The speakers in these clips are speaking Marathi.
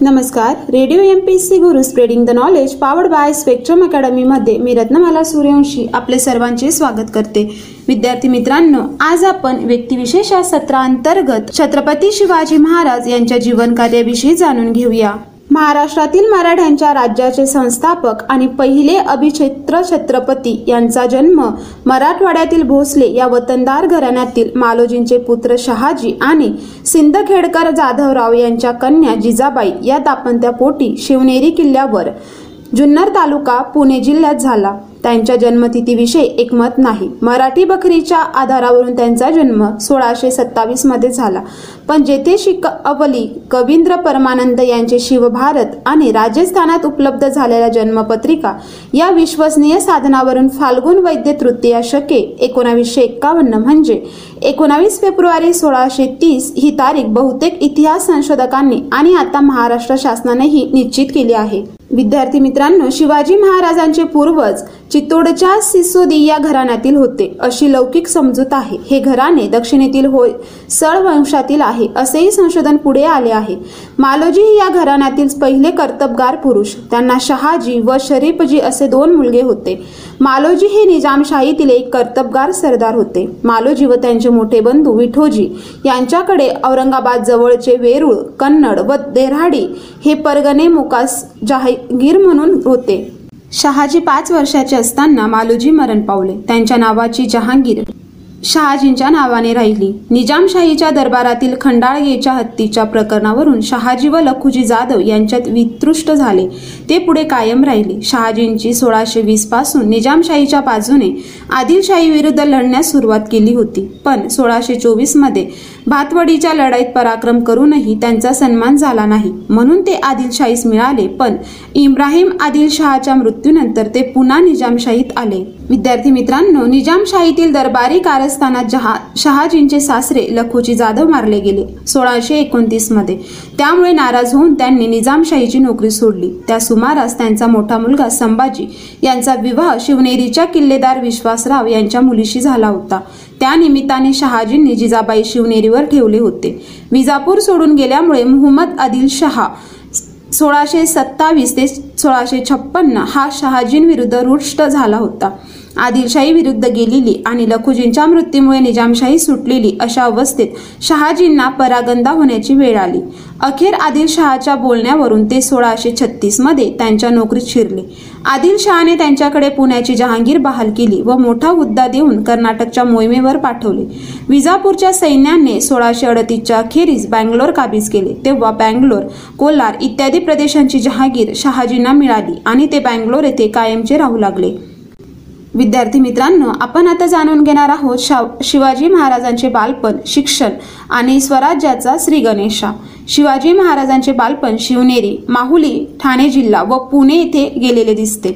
नमस्कार. Radio M P C Guru spreading the knowledge powered by Spectrum अकॅडमीमध्ये मी रत्नमाला सूर्यवंशी आपले सर्वांचे स्वागत करते. विद्यार्थी मित्रांनो आज आपण व्यक्तिविशेष या सत्रांतर्गत छत्रपती शिवाजी महाराज यांच्या जीवन कार्याविषयी जाणून घेऊया. महाराष्ट्रातील मराठ्यांच्या राज्याचे संस्थापक आणि पहिले अभिछेत्र छत्रपती यांचा जन्म मराठवाड्यातील भोसले या वतनदार घराण्यातील मालोजींचे पुत्र शहाजी आणि सिंदखेडकर जाधवराव यांच्या कन्या जिजाबाई या दाम्पत्या शिवनेरी किल्ल्यावर जुन्नर तालुका पुणे जिल्ह्यात झाला. त्यांच्या जन्मतिथीविषयी एकमत नाही. मराठी बकरीच्या आधारावरून त्यांचा जन्म सोळाशे सत्तावीसमध्ये झाला. पण जेथे शिक अवली कवींद्र परमानंद यांचे शिवभारत आणि राजस्थानात उपलब्ध झालेल्या जन्मपत्रिका या विश्वसनीय साधनावरून फाल्गुन वैद्य तृतीया शके एकोणावीसशे एक्कावन्न म्हणजे एकोणावीस फेब्रुवारी सोळाशे तीस ही तारीख बहुतेक इतिहास संशोधकांनी आणि आता महाराष्ट्र शासनानेही निश्चित केली आहे. विद्यार्थी मित्रांनो शिवाजी महाराजांचे पूर्वज चित्तोडच्या सिसोदी या घराण्यातील होते. अशी लौकिक समजूत आहे. हे घराणे दक्षिणेतील होय सळ वंशातील आहे असेही संशोधन पुढे आले आहे. मालोजी ही या घराण्यातील पहिले कर्तबगार पुरुष. त्यांना शहाजी व शरीफजी असे दोन मुलगे होते. मालोजी हे निजामशाहीतील एक कर्तबगार सरदार होते. मालोजी व त्यांचे मोठे बंधू विठोजी यांच्याकडे औरंगाबाद जवळचे वेरूळ कन्नड व देराडी हे परगणे मुकास जहागीर म्हणून होते. शहाजी पाच वर्षाचे असताना मालोजी मरण पावले. त्यांच्या नावाची जहांगीर शहाजींच्या नावाने राहिली. निजामशाहीच्या दरबारातील खंडाळगेच्या हत्तीच्या प्रकरणावरून शहाजी व लखुजी जाधव यांच्यात वितृष्ट झाले. ते पुढे कायम राहिले. शहाजींची सोळाशे वीसपासून निजामशाहीच्या बाजूने आदिलशाही विरुद्ध लढण्यास सुरुवात केली होती. पण सोळाशे चोवीसमध्ये भातवडीच्या लढाईत पराक्रम करूनही त्यांचा सन्मान झाला नाही. म्हणून ते आदिलशाहीस मिळाले पण इब्राहिम आदिलशहाच्या मृत्यूनंतर ते पुन्हा निजामशाहीत आले. विद्यार्थी मित्रांनो निजामशाहीतील दरबारी कारस्थानात जहा शहाजींचे सासरे लखोजी जाधव मारले गेले सोळाशे एकोणतीसमध्ये. त्यामुळे नाराज होऊन त्यांनी निजामशाहीची नोकरी सोडली. त्या सुमारास त्यांचा मोठा मुलगा संभाजी यांचा विवाह शिवनेरीच्या किल्लेदार विश्वासराव यांच्या मुलीशी झाला होता. त्या निमित्ताने शहाजींनी जिजाबाई शिवनेरीवर ठेवले होते. विजापूर सोडून गेल्यामुळे मुहम्मद आदिल शहा सोळाशे सत्तावीस ते सोळाशे छप्पन्न हा शहाजींविरुद्ध रुष्ट झाला होता. आदिलशाही विरुद्ध गेलेली आणि लखुजींच्या मृत्यूमुळे निजामशाही सुटलेली अशा अवस्थेत शहाजींना परागंदा होण्याची वेळ आली. अखेर आदिलशहाच्या बोलण्यावरून ते सोळाशे छत्तीसमध्ये त्यांच्या नोकरीत शिरले. आदिलशहाने त्यांच्याकडे पुण्याची जहांगीर बहाल केली व मोठा हुद्दा देऊन कर्नाटकच्या मोहिमेवर पाठवले. विजापूरच्या सैन्याने सोळाशे अडतीसच्या अखेरीस बँगलोर काबीज केले. तेव्हा बँगलोर कोलार इत्यादी प्रदेशांची जहागीर शहाजींना मिळाली आणि ते बँगलोर येथे कायमचे राहू लागले. विद्यार्थी मित्रांनो आपण आता जाणून घेणार आहोत शिवाजी महाराजांचे बालपण शिक्षण आणि स्वराज्याचा श्री गणेशा. शिवाजी महाराजांचे बालपण शिवनेरी माहुली ठाणे जिल्हा व पुणे येथे गेलेले दिसते.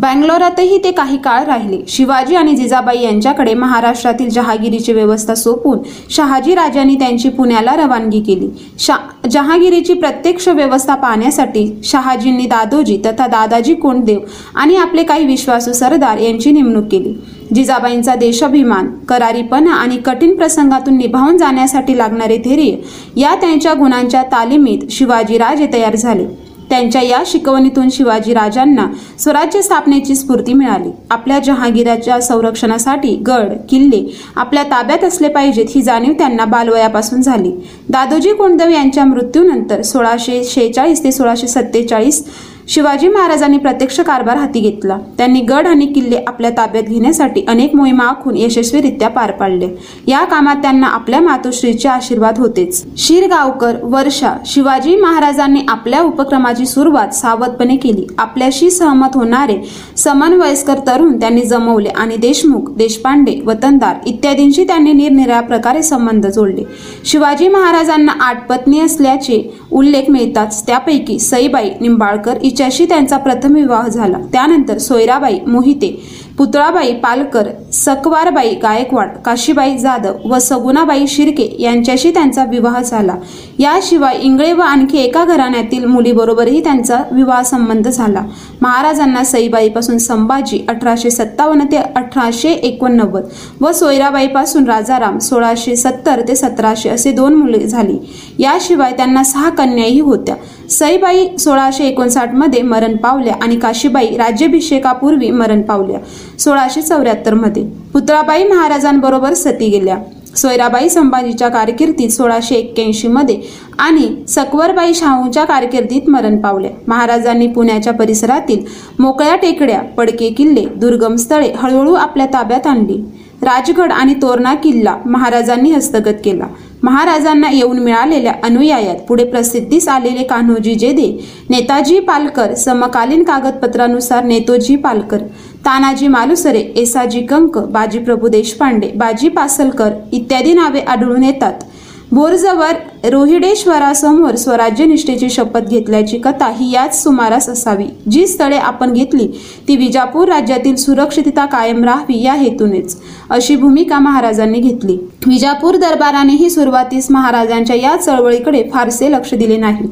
बँगलोरातही ते काही काळ राहिले. शिवाजी आणि जिजाबाई यांच्याकडे महाराष्ट्रातील जहागिरीची व्यवस्था सोपून शहाजी राजांनी त्यांची पुण्याला रवानगी केली. शा जहागिरीची प्रत्यक्ष व्यवस्था पाहण्यासाठी शहाजींनी दादोजी तथा दादाजी कोंडदेव आणि आपले काही विश्वासू सरदार यांची नेमणूक केली. जिजाबाईंचा देशाभिमान करारीपणा आणि कठीण प्रसंगातून निभावून जाण्यासाठी लागणारे धैर्य या त्यांच्या गुणांच्या तालिमीत शिवाजीराजे तयार झाले. त्यांच्या या शिकवणीतून शिवाजी राजांना स्वराज्य स्थापनेची स्फूर्ती मिळाली. आपल्या जहांगीराच्या संरक्षणासाठी गड किल्ले आपल्या ताब्यात असले पाहिजेत ही जाणीव त्यांना बालवयापासून झाली. दादोजी कोंडदेव यांच्या मृत्यूनंतर सोळाशे शेहेचाळीस ते सोळाशे सत्तेचाळीस शिवाजी महाराजांनी प्रत्यक्ष कारभार हाती घेतला. त्यांनी गड आणि किल्ले आपल्या ताब्यात घेण्यासाठी अनेक मोहिमा आखून यशस्वीरित्या पार पाडले. या कामात त्यांना आपल्या मातोश्रीचे आशीर्वाद होतेच. शिरगावकर वर्षा शिवाजी महाराजांनी आपल्या उपक्रमाची सुरुवात सावधपणे केली. आपल्याशी सहमत होणारे समन्वयस्कर तरुण त्यांनी जमवले आणि देशमुख देशपांडे वतनदार इत्यादींशी त्यांनी निरनिराळ्या प्रकारे संबंध जोडले. शिवाजी महाराजांना आठ पत्नी असल्याचे उल्लेख मिळताच त्यापैकी सईबाई निंबाळकर हिच्याशी त्यांचा प्रथम विवाह झाला. त्यानंतर सोयराबाई मोहिते पुतळाबाई पालकर सकवारबाई गायकवाड काशीबाई जाधव व सगुणाबाई शिर्के यांच्याशी त्यांचा विवाह झाला. याशिवाय इंगळे व आणखी एका घराण्यातील मुलीबरोबरही त्यांचा विवाह संबंध झाला. महाराजांना सईबाईपासून संभाजी अठराशे सत्तावन्न ते अठराशे एकोणनव्वद व सोयराबाईपासून राजाराम सोळाशे सत्तर ते सतराशे असे दोन मुले झाली. याशिवाय त्यांना सहा कन्याही होत्या. सईबाई सोळाशे एकोणसाठमध्ये मरण पावल्या आणि काशीबाई राज्याभिषेकापूर्वी मरण पावल्या सोळाशे चौऱ्याहत्तरमध्ये पुतळाबाई महाराजांबरोबर सती गेल्या. सोयराबाई संभाजीच्या कारकिर्दीत सोळाशे एक्क्याऐंशीमध्ये आणि सकवरबाई शाहूच्या कारकिर्दीत मरण पावल्या. महाराजांनी पुण्याच्या परिसरातील मोकळ्या टेकड्या पडके किल्ले दुर्गम स्थळे हळूहळू आपल्या ताब्यात आणली. राजगड आणि तोरणा किल्ला महाराजांनी हस्तगत केला. महाराजांना येऊन मिळालेल्या अनुयायात पुढे प्रसिद्धीस आलेले कान्होजी जेदे नेताजी पालकर समकालीन कागदपत्रानुसार नेतोजी पालकर तानाजी मालुसरे एसाजी कंक बाजीप्रभू देशपांडे बाजी पासलकर इत्यादी नावे आढळून येतात. बोरजवर रोहिडेश्वरासमोर स्वराज्य निष्ठेची शपथ घेतल्याची कथा ही याच सुमारास असावी. जी स्थळे आपण घेतली ती विजापूर राज्यातील सुरक्षितता कायम राहावी या हेतूनेच अशी भूमिका महाराजांनी घेतली. विजापूर दरबारानेही सुरुवातीस महाराजांच्या या चळवळीकडे फारसे लक्ष दिले नाही.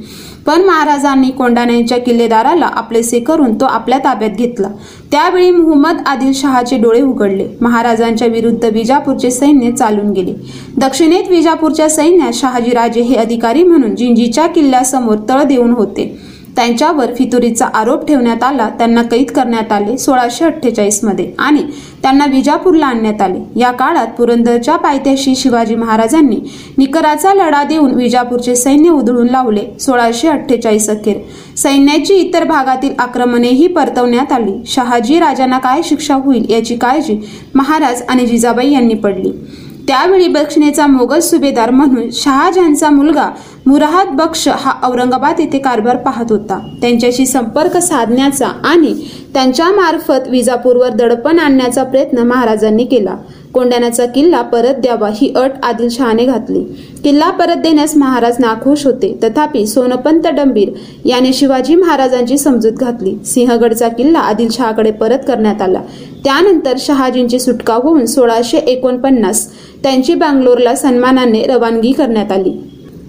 पण महाराजांनी कोंडाण्याच्या किल्लेदाराला आपलेसे करून तो आपल्या ताब्यात घेतला. त्यावेळी मोहम्मद आदिल शहाचे डोळे उघडले. महाराजांच्या विरुद्ध विजापूरचे सैन्य चालून गेले. दक्षिणेत विजापूरच्या सैन्यात शहाजीराजे हे अधिकारी म्हणून जिंजीच्या किल्ल्यासमोर तळ देऊन होते. त्यांच्यावर फितुरीचा आरोप ठेवण्यात आला त्यांना कैद करण्यात आले सोळाशे अठ्ठेचाळीसमध्ये. आणि त्यांना विजापूरला आणण्यात आले. या काळात पुरंदरच्या पायथ्याशी शिवाजी महाराजांनी निकराचा लढा देऊन विजापूरचे सैन्य उधळून लावले सोळाशे अठ्ठेचाळीस अखेर. सैन्याची इतर भागातील आक्रमणेही परतवण्यात आली. शहाजी राजांना काय शिक्षा होईल याची काळजी महाराज आणि जिजाबाई यांनी पडली. त्यावेळी दक्षिणेचा मोगल सुभेदार म्हणून शहाजहानचा मुलगा मुराहत बक्ष हा औरंगाबाद येथे कारभार पाहत होता. त्यांच्याशी संपर्क साधण्याचा आणि त्यांच्यामार्फत विजापूरवर दडपण आणण्याचा प्रयत्न महाराजांनी केला. कोंडाण्याचा किल्ला परत द्यावा ही अट आदिलशहाने घातली. किल्ला परत देण्यास महाराज नाखुश होते. तथापि सोनपंत डंबीर याने शिवाजी महाराजांची समजूत घातली. सिंहगडचा किल्ला आदिलशहाकडे परत करण्यात आला. त्यानंतर शहाजींची सुटका होऊन सोळाशे एकोणपन्नास त्यांची बँगलोरला सन्मानाने रवानगी करण्यात आली.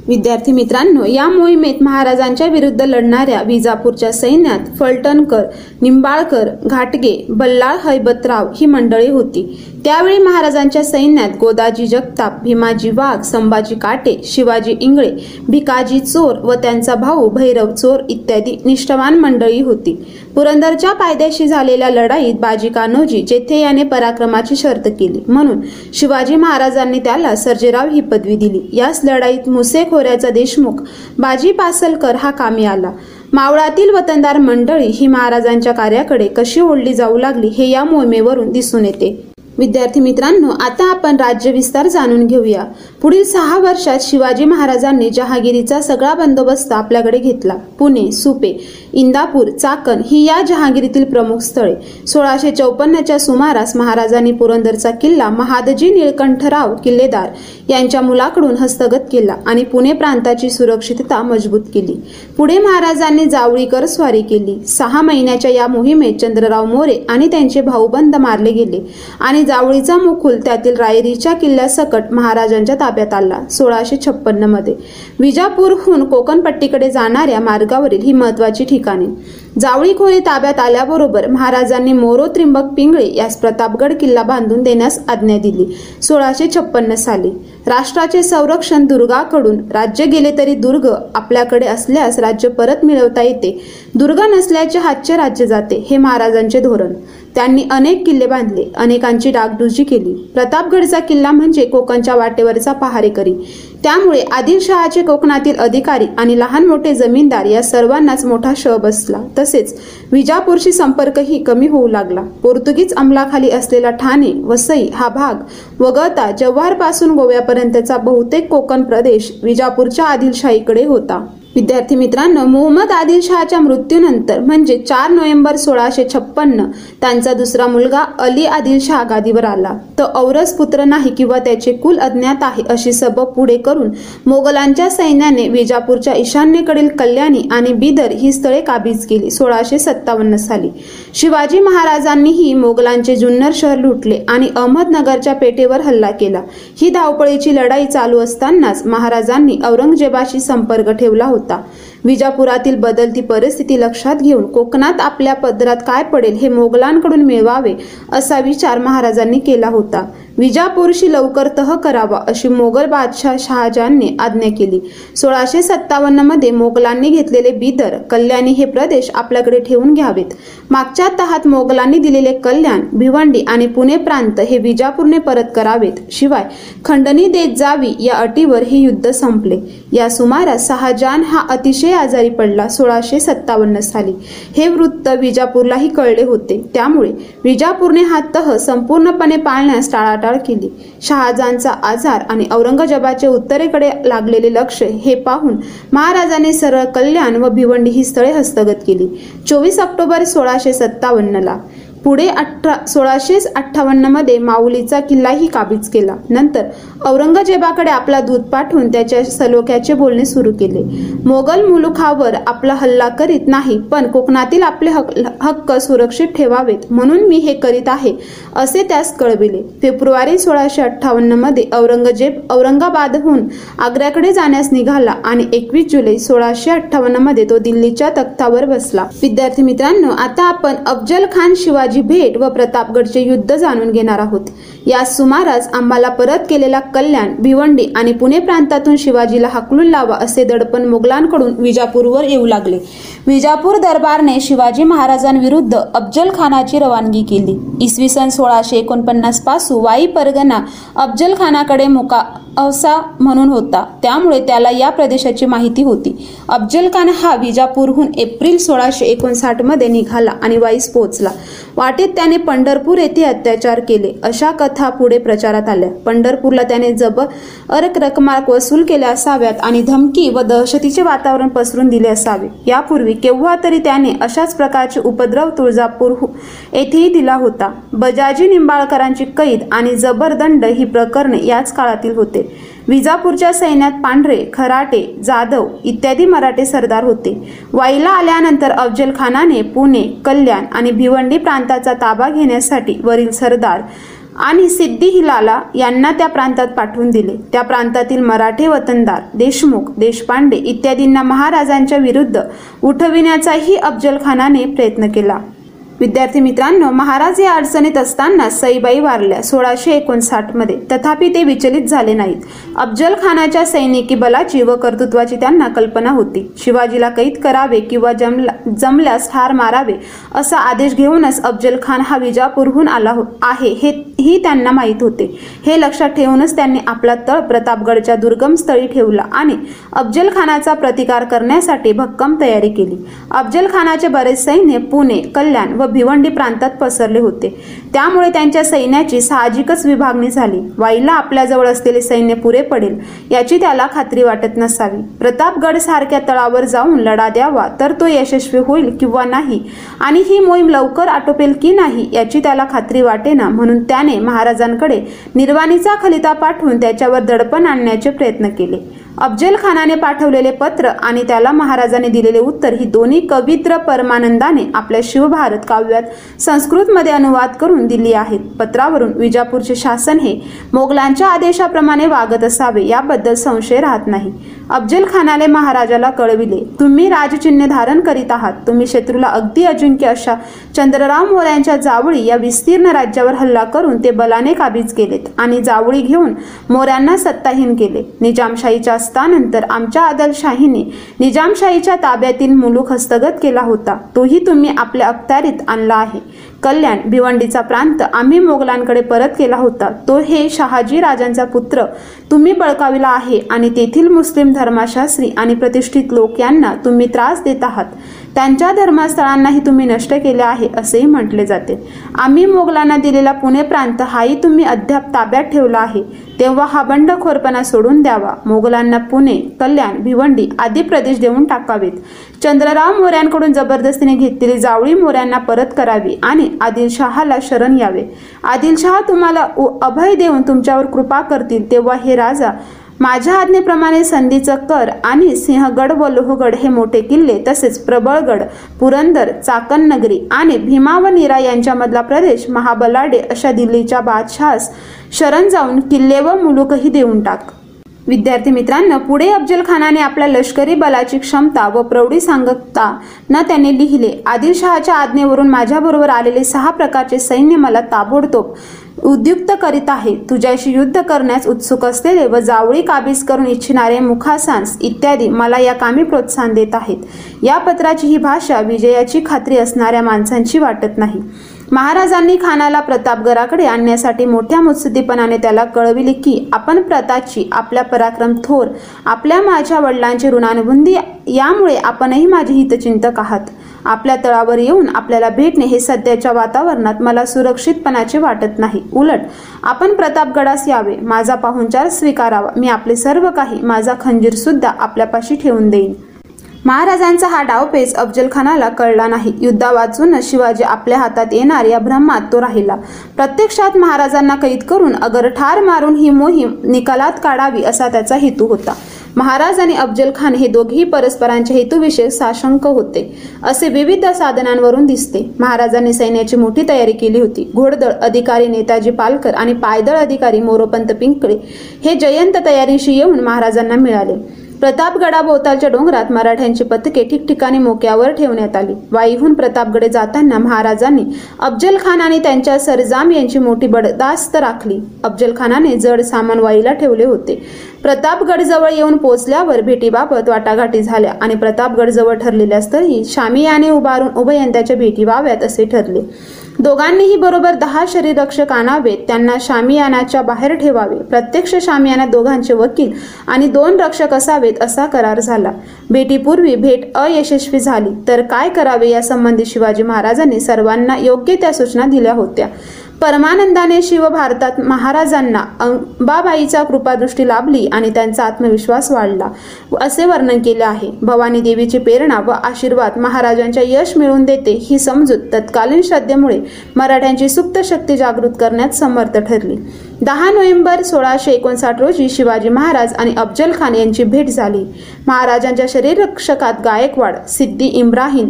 विद्यार्थी मित्रांनो या मोहिमेत महाराजांच्या विरुद्ध लढणाऱ्या विजापूरच्या सैन्यात फलटणकर निंबाळकर घाटगे बल्लाळ हैबतराव ही मंडळी होती. त्यावेळी महाराजांच्या सैन्यात गोदाजी जगताप भीमाजी वाघ संभाजी काटे शिवाजी इंगळे भिकाजी चोर व त्यांचा भाऊ भैरव चोर इत्यादी निष्ठवान मंडळी होती. पुरंदरच्या पायद्याशी झालेल्या लढाईत बाजी कान्होजी जेथे याने पराक्रमाची शर्त केली. म्हणून शिवाजी महाराजांनी त्याला सर्जेराव ही पदवी दिली. याच लढाईत मुसे खोऱ्याचा देशमुख बाजी पासलकर हा कामी आला. मावळातील वतनदार मंडळी ही महाराजांच्या कार्याकडे कशी ओढली जाऊ लागली हे या मोहिमेवरून दिसून येते. विद्यार्थी मित्रांनो आता आपण राज्य विस्तार जाणून घेऊया. पुढील सहा वर्षात शिवाजी महाराजांनी जहागिरीचा सगळा बंदोबस्त आपल्याकडे घेतला. पुणे सुपे इंदापूर चाकण ही या जहागिरीतील प्रमुख स्थळे. सोळाशे चौपन्नच्या सुमारास महाराजांनी पुरंदरचा किल्ला महादजी निळकंठराव किल्लेदार यांच्या मुलाकडून हस्तगत केला आणि पुणे प्रांताची सुरक्षितता मजबूत केली. पुढे महाराजांनी जावळीकर स्वारी केली. सहा महिन्याच्या या मोहिमेत चंद्रराव मोरे आणि त्यांचे भाऊबंद मारले गेले आणि जावळीचा मुकुल त्यातील रायरीच्या किल्ल्यासकट महाराजांच्या ताब्यात आला. सोळाशे छप्पन्नमध्ये. विजापूरहून कोकणपट्टीकडे जाणाऱ्या मार्गावरील ही महत्वाची ठिकाणे. जावळी खोरे ताब्यात आल्याबरोबर महाराजांनी मोरो त्रिंबक पिंगळे यास प्रतापगड किल्ला बांधून देण्यास आज्ञा दिली. सोळाशे छप्पन्न साली. राष्ट्राचे संरक्षण दुर्गाकडून राज्य गेले तरी दुर्ग आपल्याकडे असल्यास राज्य परत मिळवता येते. दुर्ग नसल्याचे हातचे राज्य जाते हे महाराजांचे धोरण. त्यांनी अनेक किल्ले बांधले अनेकांची डागडुजी केली. प्रतापगडचा किल्ला म्हणजे कोकणच्या वाटेवरचा पहारेकरी. त्यामुळे आदिलशहाचे कोकणातील अधिकारी आणि लहान मोठे जमीनदार या सर्वांनाच मोठा शह बसला. तसेच विजापूरशी संपर्कही कमी होऊ लागला. पोर्तुगीज अंमलाखाली असलेला ठाणे वसई हा भाग वगळता जव्हारपासून गोव्यापर्यंतचा बहुतेक कोकण प्रदेश विजापूरच्या आदिलशाहीकडे होता. विद्यार्थी मित्रांनो मोहम्मद आदिल शहाच्या मृत्यूनंतर म्हणजे चार नोव्हेंबर सोळाशे छप्पन्न त्यांचा दुसरा मुलगा अली आदिल शहा गादीवर आला. तो औरस पुत्र नाही किंवा त्याचे कुल अज्ञात आहे अशी सबब पुढे करून मोगलांच्या सैन्याने विजापूरच्या ईशान्येकडील कल्याणी आणि बिदर ही स्थळे काबीज केली. सोळाशे सत्तावन्न साली शिवाजी महाराजांनीही मोगलांचे जुन्नर शहर लुटले आणि अहमदनगरच्या पेठेवर हल्ला केला. ही धावपळीची लढाई चालू असतानाच महाराजांनी औरंगजेबाशी संपर्क ठेवला होता. होता विजापुरातील बदलती परिस्थिती लक्षात घेऊन कोकणात आपल्या पदरात काय पडेल हे मोगलांकडून मिळवावे असा विचार महाराजांनी केला होता. विजापूरशी लवकर तह करावा अशी मोगल बादशाह शहाजहानने आज्ञा केली. सोळाशे सत्तावन्नमध्ये मोगलांनी घेतलेले बिदर कल्याणी हे प्रदेश आपल्याकडे ठेवून घ्यावेत. मागच्या तहात मोगलांनी दिलेले कल्याण भिवंडी आणि पुणे प्रांत हे विजापूरने परत करावेत. शिवाय खंडणी देत जावी या अटीवर हे युद्ध संपले. या सुमारास शहाजहान हा अतिशय आजारी पडला सोळाशे सत्तावन्न साली. हे वृत्त विजापूरलाही कळले होते. त्यामुळे विजापूरने हा तह संपूर्णपणे पाळण्यास टाळाटाळ केली. शहाजांचा आजार आणि औरंगजेबाचे उत्तरेकडे लागलेले लक्ष हे पाहून महाराजाने सरळ कल्याण व भिवंडी ही स्थळे हस्तगत केली. चोवीस ऑक्टोबर सोळाशे सत्तावन्नला पुढे अठरा सोळाशे अठ्ठावन्नमध्ये माऊलीचा किल्लाही काबीज केला. नंतर औरंगजेबाकडे आपला दूध पाठवून त्याच्या सलोख्याचे बोलणे सुरू केले. मोगल मुलुखावर आपला हल्ला करीत नाही पण कोकणातील आपले हक्क सुरक्षित ठेवावेत म्हणून मी हे करीत आहे असे त्यास कळविले. फेब्रुवारी सोळाशे अठ्ठावन्नमध्ये औरंगजेब औरंगाबादहून आग्र्याकडे जाण्यास निघाला आणि एकवीस जुलै सोळाशे अठ्ठावन्नमध्ये तो दिल्लीच्या तख्तावर बसला. विद्यार्थी मित्रांनो आता आपण अफजल खान शिवाजी भेट व प्रतापगडचे युद्ध जाणून घेणार आहोत. या सुमारास आम्हाला परत केलेला कल्याण भिवंडी आणि पुणे प्रांतातून शिवाजीला हकलून लावा असे दडपण मुघलांकडून विजापूरवर येऊ लागले. विजापूर दरबारने शिवाजी महाराजांविरुद्ध अफजल खानाची रवानगी केली. इसवी सन सोळाशे एकोणपन्नासपासून वाई परगणा अफजल खानाकडे मुका अवसा म्हणून होता. त्यामुळे त्याला या प्रदेशाची माहिती होती. अफजल खान हा विजापूरहून एप्रिल सोळाशे एकोणसाठमध्ये निघाला आणि वाईस पोहोचला. वाटेत त्याने पंढरपूर येथे अत्याचार केले. अशा कथा पुढे प्रचारात आल्या. पंढरपूरला त्याने जबर अरक रकमार्क वसूल केल्या असाव्यात आणि धमकी व दहशतीचे वातावरण पसरून दिले असावे. यापूर्वी केव्हा तरी त्याने अशाच प्रकारचे उपद्रव तुळजापूर येथेही दिला होता. बजाजी निंबाळकरांची कैद आणि जबरदंड ही प्रकरणे याच काळातील होते. विजापूरच्या सैन्यात पांढरे खराटे जाधव इत्यादी मराठे सरदार होते. वाईला आल्यानंतर अफजल खानाने पुणे कल्याण आणि भिवंडी प्रांताचा ताबा घेण्यासाठी वरील सरदार आणि सिद्धी हिलाला यांना त्या प्रांतात पाठवून दिले. त्या प्रांतातील मराठे वतनदार देशमुख देशपांडे इत्यादींना महाराजांच्या विरुद्ध उठविण्याचाही अफजलखानाने प्रयत्न केला. विद्यार्थी मित्रांनो महाराज या अडचणीत असताना सईबाई वारल्या सोळाशे एकोणसाठमध्ये. तथापि ते विचलित झाले नाहीत. अफजल खानाच्या सैनिकी बलाची व कर्तृत्वाची त्यांना कल्पना होती. शिवाजीला कैद करावे किंवा जमला जमल्यास ठार मारावे असा आदेश घेऊनच अफजल खान हा विजापूरहून आला हो आहे हे ही त्यांना माहीत होते. हे लक्षात ठेवूनच त्यांनी आपला तळ प्रतापगडच्या दुर्गम स्थळी ठेवला आणि अफजल खानाचा प्रतिकार करण्यासाठी भक्कम तयारी केली. अफजल खानाचे बरेच सैन्य पुणे कल्याण व भिवंडी प्रांतात पसरले होते. त्यामुळे त्यांच्या सैन्याची साहजिकच विभागणी झाली. वाईला आपल्याजवळ असलेले सैन्य पुरे पडेल याची त्याला खात्री वाटत नसावी. प्रतापगड सारख्या तळावर जाऊन लढा द्यावा तर तो यशस्वी होईल किंवा नाही आणि ही मोहीम लवकर आटोपेल की नाही याची त्याला खात्री वाटेना म्हणून त्याने महाराजांकडे निर्वाणीचा खलिता पाठवून त्याच्यावर दडपण आणण्याचे प्रयत्न केले. अफजल खानाने पाठवलेले पत्र आणि त्याला महाराजांनी दिलेले उत्तर ही दोन्ही कवित्र परमानंदाने आपल्या शिवभारत काव्यात संस्कृतमध्ये अनुवाद करून दिली आहेत. पत्रावरून विजापूरचे शासन हे मोगलांच्या आदेशाप्रमाणे वागत असावे याबद्दल संशय राहत नाही. अफजल खानाने महाराजाला कळविले तुम्ही राजचिन्ह धारण करीत आहात. तुम्ही शत्रूला अगदी अजिंक्य अशा चंद्रराव मोऱ्यांच्या जावळी या विस्तीर्ण राज्यावर हल्ला करून ते बलाने काबीज केलेत आणि जावळी घेऊन मोऱ्यांना सत्ताहीन केले. निजामशाहीच्या असतानंतर आमच्या आदलशाहीने निजामशाहीच्या ताब्यातील मुलूक हस्तगत केला होता. तोही तुम्ही आपल्या अखत्यारीत आणला आहे. कल्याण भिवंडीचा प्रांत आम्ही मोगलांकडे परत केला होता. तो हे शहाजी राजांचा पुत्र. तुम्ही बळकाविला आहे आणि तेथील मुस्लिम धर्मशास्त्री आणि प्रतिष्ठित लोक यांना तुम्ही त्रास देत आहात. त्यांच्या धर्मस्थळांनाही तुम्ही नष्ट केले आहे असेही म्हटले जाते. आम्ही मोगलांना दिलेला पुणे प्रांत हाही तुम्ही अद्याप ताब्यात ठेवला आहे. तेव्हा हा बंडखोरपणा सोडून द्यावा. मोगलांना पुणे कल्याण भिवंडी आदी प्रदेश देऊन टाकावेत. चंद्रराव मोऱ्यांकडून जबरदस्तीने घेतलेली जावळी मोऱ्यांना परत करावी आणि आदिलशहाला शरण यावे. आदिलशहा तुम्हाला अभय देऊन तुमच्यावर कृपा करतील तेव्हा हे राजा माझ्या आज्ञेप्रमाणे संधीचं कर आणि सिंहगड व लोहगड हे मोठे किल्ले तसेच प्रबळगड पुरंदर चाकण नगरी आणि भीमा व नीरा यांच्यामधला प्रदेश महाबलाडे अशा दिल्लीच्या बादशहास शरण जाऊन किल्ले व मुलुकही देऊन टाक. विद्यार्थी मित्रांनो पुढे अफजल खानाने आपल्या लष्करी बलाची क्षमता व प्रौढी सांगता न त्याने लिहिले. आदिलशहाच्या आज्ञेवरून माझ्याबरोबर आलेले सहा प्रकारचे सैन्य मला ताबडतोब उद्युक्त करीत आहे. तुझ्याशी युद्ध करण्यास उत्सुक असलेले व जावळी काबीज करून इच्छिणारे मुखासांस इत्यादी मला या कामी प्रोत्साहन देत आहेत. या पत्राची ही भाषा विजयाची खात्री असणाऱ्या माणसांची वाटत नाही. महाराजांनी खानाला प्रतापगडाकडे आणण्यासाठी मोठ्या मुत्सुद्दीपणाने त्याला कळविले की आपण प्रताची आपल्या पराक्रम थोर आपल्या माझ्या वडिलांची ऋणानुबंधी यामुळे आपणही माझे हितचिंतक आहात. आपल्या तळावर येऊन आपल्याला भेटणे हे सध्याच्या वातावरणात मला सुरक्षितपणाचे वाटत नाही. उलट आपण प्रतापगडास यावे माझा पाहुणचार स्वीकारावा मी आपले सर्व काही माझा खंजीर सुद्धा आपल्यापाशी ठेवून देईन. महाराजांचा हा डावपेच अफजलखानाला कळला नाही. युद्धा वाचूनच शिवाजी आपल्या हातात येणार या भ्रमात तो राहिला. प्रत्यक्षात महाराजांना कैद करून अगर ठार मारून ही मोहीम निकालात काढावी असा त्याचा हेतू होता. महाराज आणि अफजल खान हे दोघेही परस्परांच्या हेतूविषयक साशंक होते. असे विविध साधनांवरून दिसते. महाराजांनी सैन्याची मोठी तयारी केली होती. घोडदळ अधिकारी नेताजी पालकर आणि पायदळ अधिकारी मोरोपंत पिंकळे हे जयंत तयारीशी येऊन महाराजांना मिळाले. प्रतापगडाभोवतालच्या डोंगरात मराठ्यांची पथके ठिकठिकाणी मोक्यावर ठेवण्यात आली. वाईहून प्रतापगडे जाताना महाराजांनी अफजल खान आणि त्यांच्या सरजाम यांची मोठी बडदास्त राखली. अफजल खानाने जड सामान वाईला ठेवले होते. प्रतापगड जवळ येऊन पोचल्यावर भेटीबाबत वाटाघाटी झाल्या आणि प्रतापगड जवळ ठरलेल्या स्थळी शामियाने उभारून उभयंत्याच्या भेटी व्हाव्यात असे ठरले. दोघांनीही बरोबर दहा शरीररक्षक आणावेत त्यांना शामियानाच्या बाहेर ठेवावे. प्रत्यक्ष शामियाना दोघांचे वकील आणि दोन रक्षक असावेत असा करार झाला. भेटीपूर्वी भेट अयशस्वी झाली. तर काय करावे यासंबंधी शिवाजी महाराजांनी सर्वांना योग्य त्या सूचना दिल्या होत्या. परमानंदाने शिव भारतात महाराजांना अंबाबाईचा कृपादृष्टी लाभली आणि त्यांचा आत्मविश्वास वाढला. असे वर्णन केले आहे. भवानी देवीची प्रेरणा व आशीर्वाद महाराजांच्या यश मिळवून देते ही समजूत तत्कालीन श्रद्धेमुळे मराठ्यांची सुप्त शक्ती जागृत करण्यात समर्थ ठरली. दहा नोव्हेंबर सोळाशे एकोणसाठ रोजी शिवाजी महाराज आणि अफजल खान यांची भेट झाली. महाराजांच्या शरीररक्षकात गायकवाड सिद्धी इम्राहिम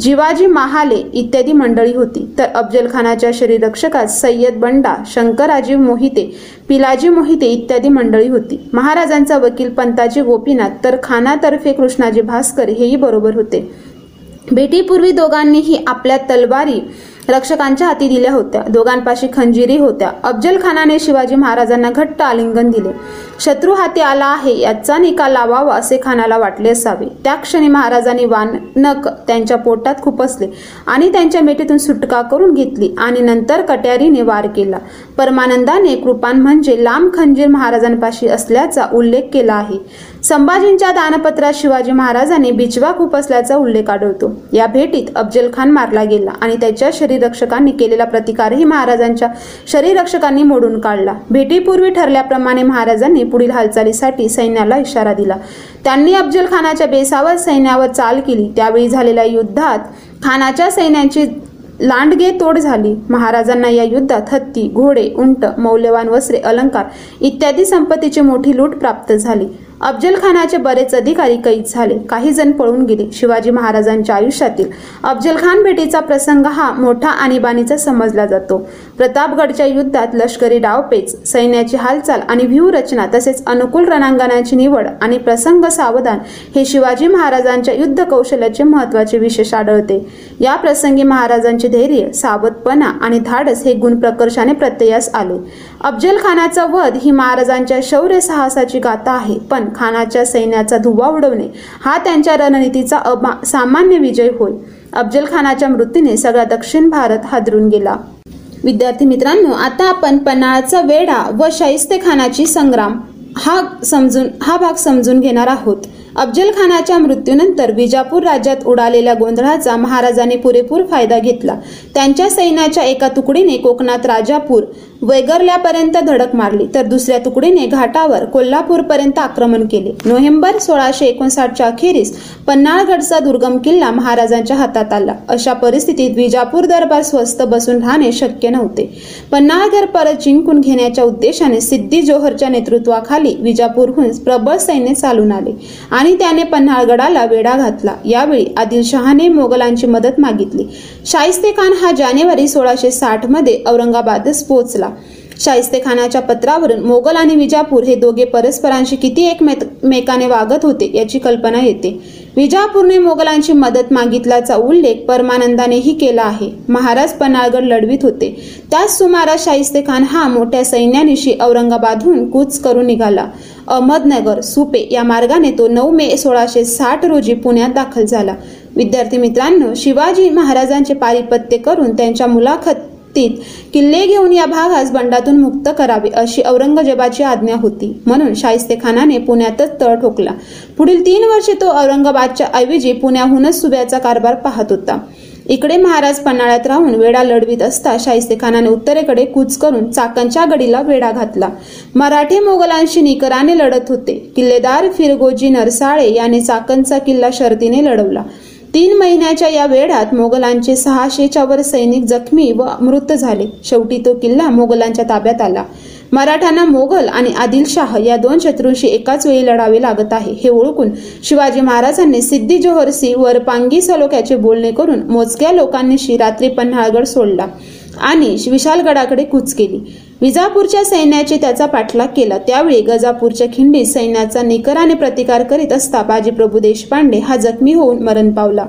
जिवाजी महाले इत्यादी मंडळी होती. तर अफजल खानाच्या शरीररक्षकात सय्यद बंडा शंकराजी मोहिते पिलाजी मोहिते इत्यादी मंडळी होती. महाराजांचा वकील पंताजी गोपीनाथ तर खानातर्फे कृष्णाजी भास्कर हेही बरोबर होते. भेटीपूर्वी दोघांनीही आपल्या तलवारी रक्षकांच्या हाती दिल्या होत्या. दोघांपाशी खंजिरी होत्या. अफजल खानाने शिवाजी महाराजांना घट्ट आलिंगन दिले. शत्रू हाती आला आहे याचा निकाल लावावा असे खानाला वाटले असावे. त्या क्षणी महाराजांनी वानक त्यांच्या पोटात खुपसले आणि त्यांच्या मेटीतून सुटका करून घेतली आणि नंतर कट्यारीने वार केला. परमानंदाने कृपान म्हणजे लांब खंजीर महाराजांपाशी असल्याचा उल्लेख केला आहे. संभाजींच्या दानपत्रात शिवाजी महाराजांनी बिचवा खुपसल्याचा उल्लेख आढळतो. या भेटीत अफजल खान मारला गेला आणि त्याच्या शरीररक्षकांनी केलेला प्रतिकारही महाराजांच्या शरीररक्षकांनी मोडून काढला. भेटीपूर्वी ठरल्याप्रमाणे महाराजांनी पुढील हालचालीसाठी सैन्याला इशारा दिला. त्यांनी अफजल खानाच्या बेसावर सैन्यावर चाल केली. त्यावेळी झालेल्या युद्धात खानाच्या सैन्याची लांडगे तोड झाली. महाराजांना या युद्धात हत्ती घोडे उंट मौल्यवान वस्त्रे अलंकार इत्यादी संपत्तीची मोठी लूट प्राप्त झाली. अफजल खानाचे बरेच अधिकारी कैद झाले. काही जण पळून गेले. शिवाजी महाराजांच्या आयुष्यातील अफजल खान भेटीचा प्रसंग हा मोठा आणीबाणीचा समजला जातो. प्रतापगडच्या युद्धात लष्करी डावपेच सैन्याची हालचाल आणि व्यूहरचना तसेच अनुकूल रणांगणाची निवड आणि प्रसंग सावधान हे शिवाजी महाराजांच्या युद्ध कौशल्याचे महत्त्वाचे विशेष आढळते. या प्रसंगी महाराजांचे धैर्य सावधपणा आणि धाडस हे गुण प्रकर्षाने प्रत्ययास आले. अफजल खानाचा वध ही महाराजांच्या शौर्य साहसाची गाथा आहे. पण खानाच्या सैन्याचा धुवा उडवणे हा त्यांच्या रणनीतीचा सामान्य विजय होय. अफजल खानाच्या मृत्यूने सगळा दक्षिण भारत हादरून गेला. विद्यार्थी मित्रांनो आता आपण पन्हाळाचा वेढा व शाहिस्ते खानाची संग्राम हा समजून हा भाग समजून घेणार आहोत. अफजल खानाच्या मृत्यूनंतर विजापूर राज्यात उडालेल्या गोंधळाचा महाराजांनी पुरेपूर फायदा घेतला. त्यांच्या सैन्याच्या एका तुकडीने कोकणात राजापूर वैगरल्यापर्यंत धडक मारली तर दुसऱ्या तुकडीने घाटावर कोल्हापूरपर्यंत आक्रमण केले. नोव्हेंबर सोळाशे एकोणसाठच्या अखेरीस पन्हाळगडचा दुर्गम किल्ला महाराजांच्या हातात आला. अशा परिस्थितीत विजापूर दरबार स्वस्त बसून राहणे शक्य नव्हते. पन्हाळगड परत जिंकून घेण्याच्या उद्देशाने सिद्धी जोहरच्या नेतृत्वाखाली विजापूरहून प्रबळ सैन्य चालून आले आणि त्याने पन्हाळगडाला वेढा घातला. यावेळी आदिलशहाने मोगलांची मदत मागितली. शाहिस्ते खान हा जानेवारी सोळाशे साठमध्ये औरंगाबादच पोहोचला. शाहिस्ते शाहिस्तेखानाच्या पत्रावरून मोगल आणि विजापूर हे दोघे परस्परांशी किती एकमेकाने वागत होते याची कल्पना येते. विजापूरने मोगलांची मदत मागितल्याचा उल्लेख परमानंदानेही केला आहे. महाराज पन्हाळगड लढवीत होते. त्याच सुमारास शाहिस्ते खान हा मोठ्या सैन्यानिशी औरंगाबादहून कूच करून निघाला. अहमदनगर सुपे या मार्गाने तो नऊ मे सोळाशे साठ रोजी पुण्यात दाखल झाला. विद्यार्थी मित्रांनो शिवाजी महाराजांचे पारिपत्य करून त्यांच्या मुलाखत किल्ले घेऊन या भागास बंडातून मुक्त करावे अशी औरंगजेबाची आज्ञा होती. म्हणून शाहिस्ते खानाने पुण्यातच तळ ठोकला. पुढील तीन वर्षे तो औरंगाबादच्या ऐवजी पुण्याहूनच सुब्याचा कारभार पाहत होता. इकडे महाराज पन्हाळ्यात राहून वेढा लढवित असता शाहिस्ते खानाने उत्तरेकडे कूच करून चाकणच्या गडीला वेढा घातला. मराठी मोगलांशी निकराने लढत होते. किल्लेदार फिरगोजी नरसाळे याने चाकणचा किल्ला शर्दीने लढवला. तीन महिन्याच्या या वेळात मोगलांचे सहाशेच्या वर सैनिक जखमी व मृत झाले. शेवटी तो किल्ला मोगलांच्या ताब्यात आला. मराठ्यांना मोगल आणि आदिलशाह या दोन शत्रूंशी एकाच वेळी लढावे लागत आहे हे ओळखून शिवाजी महाराजांनी सिद्धी जोहरसी वर पांगी सलोक्याचे बोलणे करून मोजक्या लोकांनीशी रात्री पन्हाळगड सोडला आणि विशालगडाकडे कूच केली. विजापूरच्या सैन्याचे त्याचा पाठलाग केला. त्यावेळी गजापूरच्या खिंडीत सैन्याचा निकराने प्रतिकार करीत असता बाजीप्रभू देशपांडे हा जखमी होऊन मरण पावला.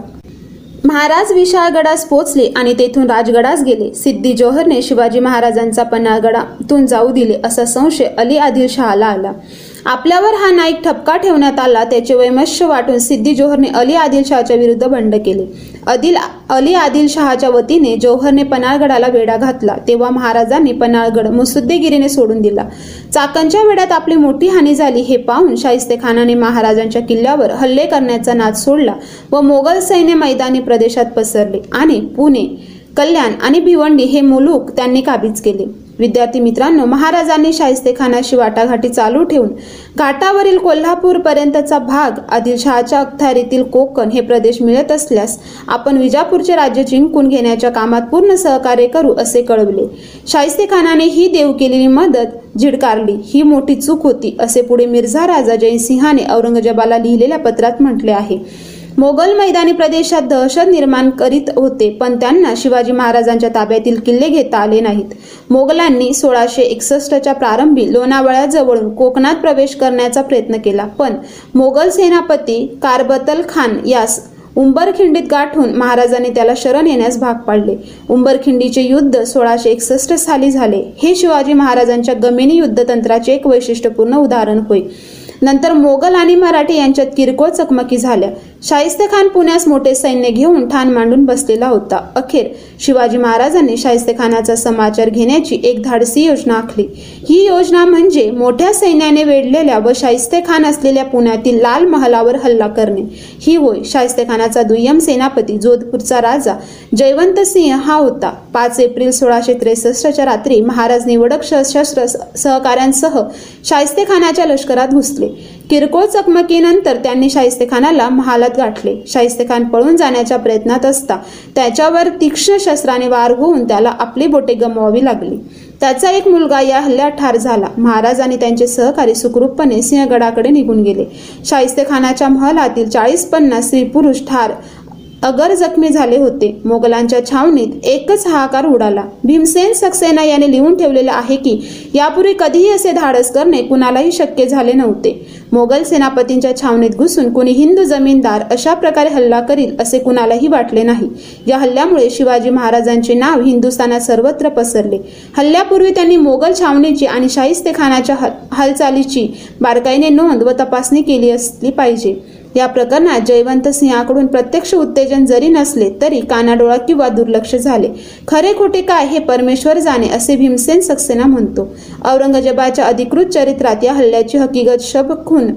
महाराज विशाळगडास पोचले आणि तेथून राजगडास गेले. सिद्धी जोहरने शिवाजी महाराजांचा पन्हाळगडातून जाऊ दिले असा संशय अली आदिल शहाला आला. आपल्यावर हा नाईक ठपका ठेवण्यात आला त्याचे वैमश्य वाटून सिद्धी जोहरने अली आदिल शहाच्या विरुद्ध बंड केले. अदिल अली आदिल शहाच्या वतीने जोहरने पन्हाळगडाला वेढा घातला. तेव्हा महाराजांनी पन्हाळगड मुसुद्देगिरीने सोडून दिला. चाकणच्या वेढ्यात आपली मोठी हानी झाली हे पाहून शाहिस्ते खानाने महाराजांच्या किल्ल्यावर हल्ले करण्याचा नाद सोडला व मोगल सैन्य मैदानी प्रदेशात पसरले आणि पुणे कल्याण आणि भिवंडी हे मुलूक त्यांनी काबीज केले. विद्यार्थी मित्रांनो महाराजांनी शाहिस्तेखानाशी वाटाघाटी चालू ठेवून घाटावरील कोल्हापूर पर्यंतचा भाग आदिलशहाच्या अखत्यारीतील कोकण हे प्रदेश मिळत असल्यास आपण विजापूरचे राज्य जिंकून घेण्याच्या कामात पूर्ण सहकार्य करू असे कळवले. शाहिस्तेखानाने ही देव केलेली मदत झिडकारली. ही मोठी चूक होती असे पुढे मिर्झा राजा जयसिंहाने औरंगजेबाला लिहिलेल्या पत्रात म्हटले आहे. मोगल मैदानी प्रदेशात दहशत निर्माण करीत होते पण त्यांना शिवाजी महाराजांच्या ताब्यातील किल्ले घेता आले नाहीत. मोगलांनी सोळाशे एकसष्टच्या प्रारंभी लोणावळ्याजवळून कोकणात प्रवेश करण्याचा प्रयत्न केला पण मोगल सेनापती कारबतल खान यास उंबरखिंडीत गाठून महाराजांनी त्याला शरण येण्यास भाग पाडले. उंबरखिंडीचे युद्ध सोळाशे एकसष्ट साली झाले. हे शिवाजी महाराजांच्या गमिनी युद्धतंत्राचे एक वैशिष्ट्यपूर्ण उदाहरण होय. नंतर मोगल आणि मराठी यांच्यात किरकोळ चकमकी झाल्या. शाहिस्ते खान पुण्यास मोठे सैन्य घेऊन ठाण मांडून बसलेला होता. अखेर शिवाजी महाराजांनी शाहिस्ते खानाचा समाचार घेण्याची एक धाडसी योजना आखली. ही योजना म्हणजे मोठ्या सैन्याने वेढलेल्या व शाहिस्ते खान असलेल्या पुण्यातील लाल महालावर हल्ला करणे. ही होय शाहिस्ते खानाचा दुय्यम सेनापती जोधपूरचा राजा जयवंत सिंह हा होता. पाच एप्रिल सोळाशे त्रेसष्टच्या रात्री महाराज निवडक सशस्त्र सहकाऱ्यांसह शाहिस्ते खानाच्या लष्करात घुसले. किरकोळ चकमकीनंतर त्यांनी शाहिस्ते खानाला महालात गाठले. शाहिस्ते खान पळून जाण्याच्या प्रयत्नात असता त्याच्यावर तीक्ष्ण शस्त्राने वार होऊन त्याला आपली बोटे गमवावी लागली. त्याचा एक मुलगा या हल्ल्यात ठार झाला. महाराज आणि त्यांचे सहकारी सुखरूपपणे सिंहगडाकडे निघून गेले. शाहिस्ते खानाच्या चाळीस पन्नास स्त्री पुरुष ठार अगर जखमी झाले होते मोगलांच्या छावणीत एकच हाहाकार उडाला. भीमसेन सक्सेना याने लिहून ठेवलेलं आहे की यापूर्वी कधीही असे धाडस करणे कुणालाही शक्य झाले नव्हते. मोगल सेनापतींच्या छावणीत घुसून कुणी हिंदू जमीनदार अशा प्रकारे हल्ला करील असे कुणालाही वाटले नाही. या हल्ल्यामुळे शिवाजी महाराजांचे नाव हिंदुस्थानात सर्वत्र पसरले. हल्ल्यापूर्वी त्यांनी मोगल छावणीची आणि शाहिस्ते खानाच्या हालचालीची बारकाईने नोंद व तपासणी केली असली पाहिजे. या प्रकरणात जयवंत सिंहाकडून प्रत्यक्ष उत्तेजन जरी नसले तरी कानाडोळा किंवा दुर्लक्ष झाले. खरे खोटे काय हे परमेश्वर जाणे असे भीमसेन सक्सेना म्हणतो. औरंगजेबाच्या अधिकृत चरित्रात या हल्ल्याची हकीकत शब खून